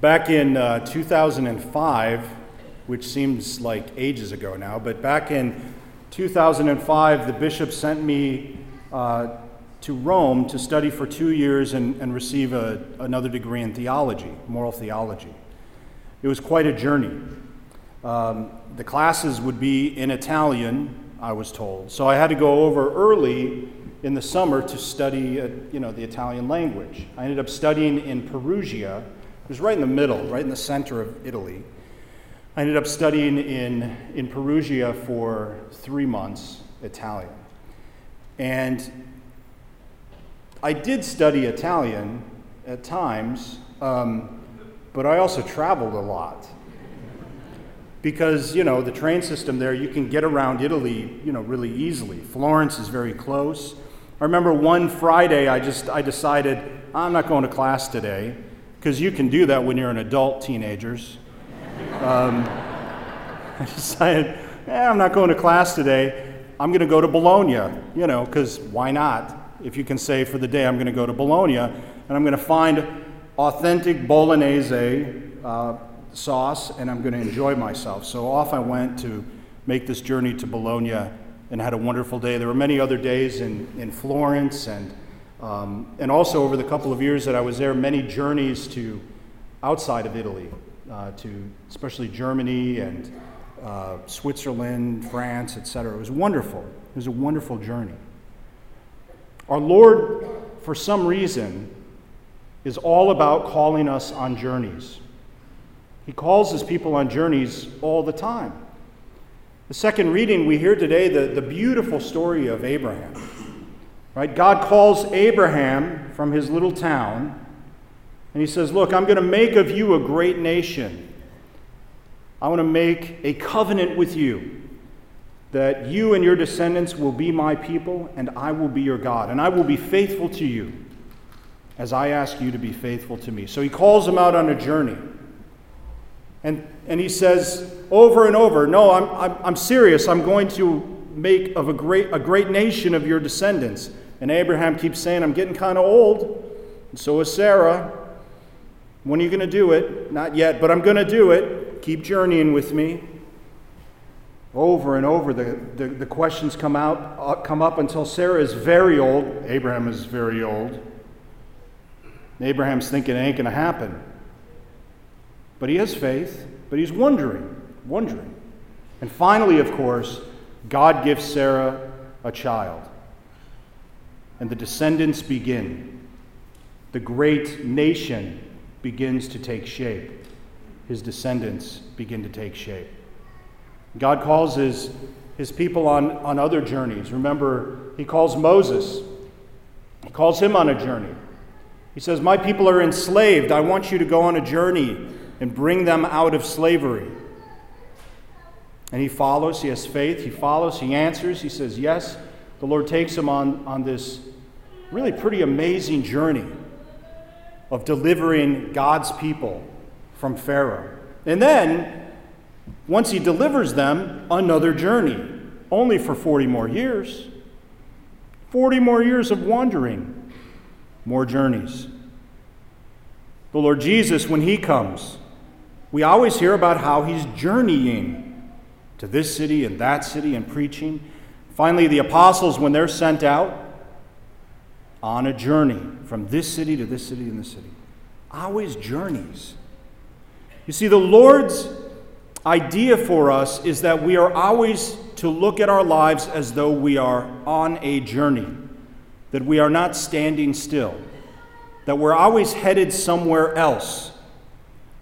Back in uh, 2005, which seems like ages ago now, but back in 2005, the bishop sent me uh, to Rome to study for two years and, and receive a, another degree in theology, moral theology. It was quite a journey. Um, the classes would be in Italian, I was told. So I had to go over early in the summer to study, uh, you know, the Italian language. I ended up studying in Perugia. It was right in the middle, right in the center of Italy. I ended up studying in, in Perugia for three months Italian. And I did study Italian at times, um, but I also traveled a lot. Because, you know, the train system there, you can get around Italy, you know, really easily. Florence is very close. I remember one Friday, I just, I decided, I'm not going to class today, because you can do that when you're an adult teenagers. Um, I decided, eh, I'm not going to class today. I'm going to go to Bologna, you know, because why not? If you can say for the day, I'm going to go to Bologna and I'm going to find authentic Bolognese uh, sauce and I'm going to enjoy myself. So off I went to make this journey to Bologna and had a wonderful day. There were many other days in, in Florence and, um, and also over the couple of years that I was there, many journeys to outside of Italy, uh, to especially Germany and uh, Switzerland, France, etc. It was wonderful. It was a wonderful journey. Our Lord, for some reason, is all about calling us on journeys. He calls his people on journeys all the time. The second reading we hear today, the, the beautiful story of Abraham. Right? God calls Abraham from his little town, and he says, Look, I'm going to make of you a great nation. I want to make a covenant with you that you and your descendants will be my people, and I will be your God, and I will be faithful to you as I ask you to be faithful to me. So he calls him out on a journey. And, and he says over and over, No, I'm, I'm, I'm serious. I'm going to make of a great, a great nation of your descendants. And Abraham keeps saying, I'm getting kind of old. And so is Sarah. When are you going to do it? Not yet, but I'm going to do it. Keep journeying with me. Over and over, the, the, the questions come, out, uh, come up until Sarah is very old. Abraham is very old. And Abraham's thinking it ain't going to happen. But he has faith, but he's wondering, wondering. And finally, of course, God gives Sarah a child. And the descendants begin. The great nation begins to take shape. His descendants begin to take shape. God calls his, his people on, on other journeys. Remember, he calls Moses, he calls him on a journey. He says, My people are enslaved. I want you to go on a journey and bring them out of slavery. And he follows, he has faith, he follows, he answers, he says, Yes. The Lord takes him on, on this really pretty amazing journey of delivering God's people from Pharaoh. And then once he delivers them, another journey, only for 40 more years. 40 more years of wandering, more journeys. The Lord Jesus, when he comes, we always hear about how he's journeying to this city and that city and preaching. Finally, the apostles, when they're sent out on a journey from this city to this city and this city, always journeys. You see, the Lord's idea for us is that we are always to look at our lives as though we are on a journey, that we are not standing still, that we're always headed somewhere else.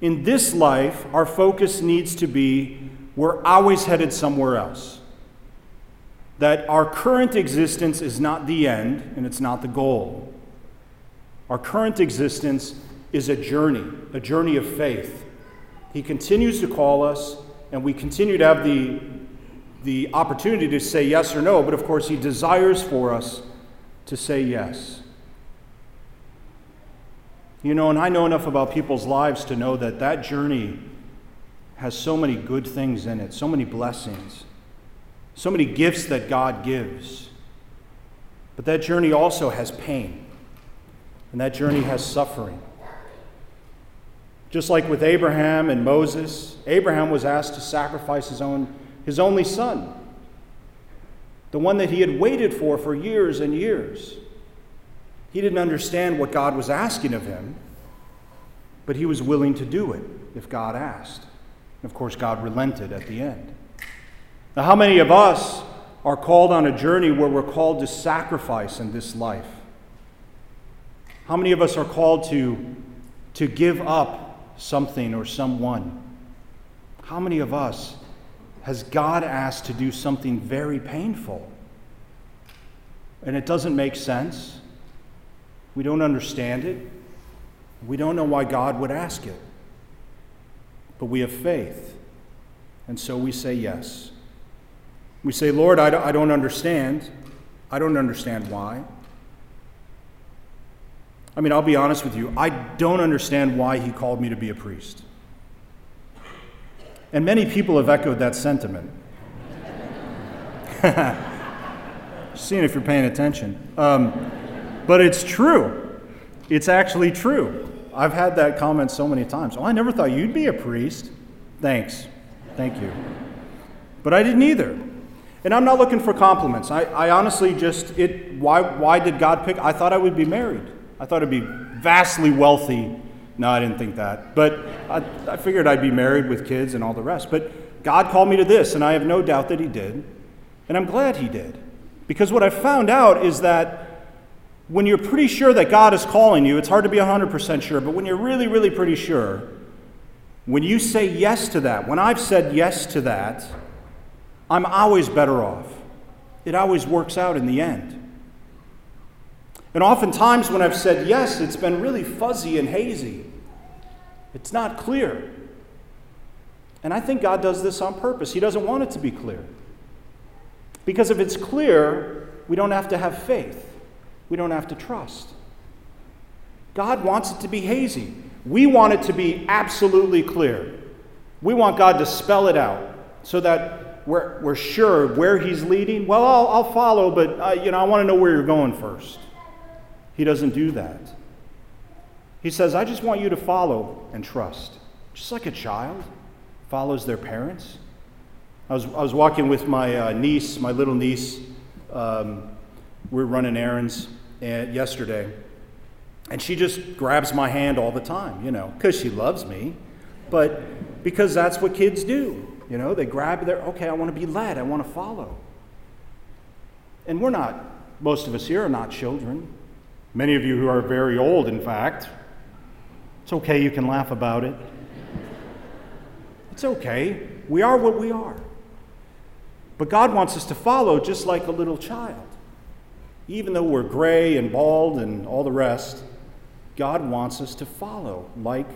In this life, our focus needs to be we're always headed somewhere else. That our current existence is not the end and it's not the goal. Our current existence is a journey, a journey of faith he continues to call us, and we continue to have the, the opportunity to say yes or no, but of course, He desires for us to say yes. You know, and I know enough about people's lives to know that that journey has so many good things in it, so many blessings, so many gifts that God gives. But that journey also has pain, and that journey has suffering. Just like with Abraham and Moses, Abraham was asked to sacrifice his own his only son, the one that he had waited for for years and years. He didn't understand what God was asking of him, but he was willing to do it if God asked. Of course, God relented at the end. Now, how many of us are called on a journey where we're called to sacrifice in this life? How many of us are called to, to give up something or someone? How many of us has God asked to do something very painful? And it doesn't make sense. We don't understand it. We don't know why God would ask it. But we have faith. And so we say yes. We say, Lord, I don't understand. I don't understand why. I mean, I'll be honest with you. I don't understand why he called me to be a priest. And many people have echoed that sentiment. Seeing if you're paying attention. Um, but it's true. It's actually true. I've had that comment so many times. Oh, I never thought you'd be a priest. Thanks. Thank you. But I didn't either. And I'm not looking for compliments. I, I honestly just, it, why, why did God pick? I thought I would be married. I thought I'd be vastly wealthy. No, I didn't think that. But I, I figured I'd be married with kids and all the rest. But God called me to this, and I have no doubt that He did. And I'm glad He did. Because what I found out is that when you're pretty sure that God is calling you, it's hard to be 100% sure, but when you're really, really pretty sure, when you say yes to that, when I've said yes to that, I'm always better off. It always works out in the end. And oftentimes, when I've said yes, it's been really fuzzy and hazy. It's not clear. And I think God does this on purpose. He doesn't want it to be clear. Because if it's clear, we don't have to have faith, we don't have to trust. God wants it to be hazy. We want it to be absolutely clear. We want God to spell it out so that we're, we're sure where he's leading, well, I'll, I'll follow, but uh, you know, I want to know where you're going first. He doesn't do that. He says, I just want you to follow and trust, just like a child follows their parents. I was, I was walking with my uh, niece, my little niece. Um, we are running errands and, yesterday, and she just grabs my hand all the time, you know, because she loves me, but because that's what kids do. You know, they grab their, okay, I want to be led, I want to follow. And we're not, most of us here are not children. Many of you who are very old, in fact. It's okay, you can laugh about it. It's okay. We are what we are. But God wants us to follow just like a little child. Even though we're gray and bald and all the rest, God wants us to follow like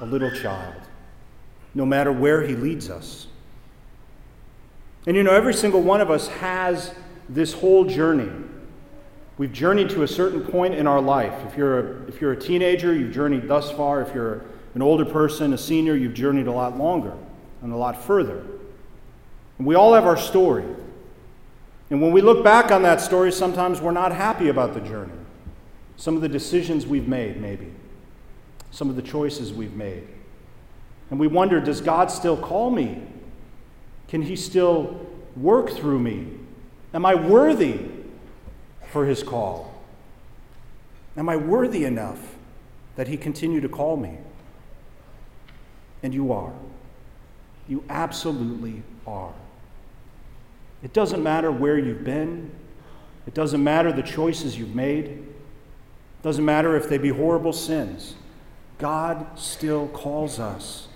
a little child no matter where He leads us. And you know, every single one of us has this whole journey. We've journeyed to a certain point in our life. If you're a, if you're a teenager, you've journeyed thus far. If you're an older person, a senior, you've journeyed a lot longer and a lot further. And we all have our story. And when we look back on that story, sometimes we're not happy about the journey. Some of the decisions we've made, maybe. Some of the choices we've made. And we wonder does God still call me? Can He still work through me? Am I worthy for His call? Am I worthy enough that He continue to call me? And you are. You absolutely are. It doesn't matter where you've been. It doesn't matter the choices you've made. It doesn't matter if they be horrible sins. God still calls us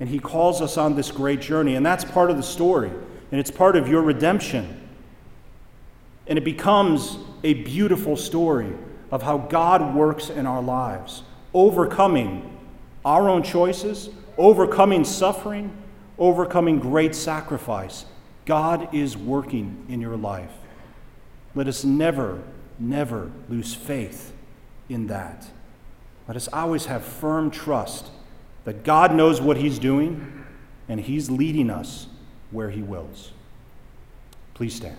and He calls us on this great journey. And that's part of the story, and it's part of your redemption. And it becomes a beautiful story of how God works in our lives, overcoming our own choices, overcoming suffering, overcoming great sacrifice. God is working in your life. Let us never, never lose faith in that. Let us always have firm trust that God knows what He's doing and He's leading us where He wills. Please stand.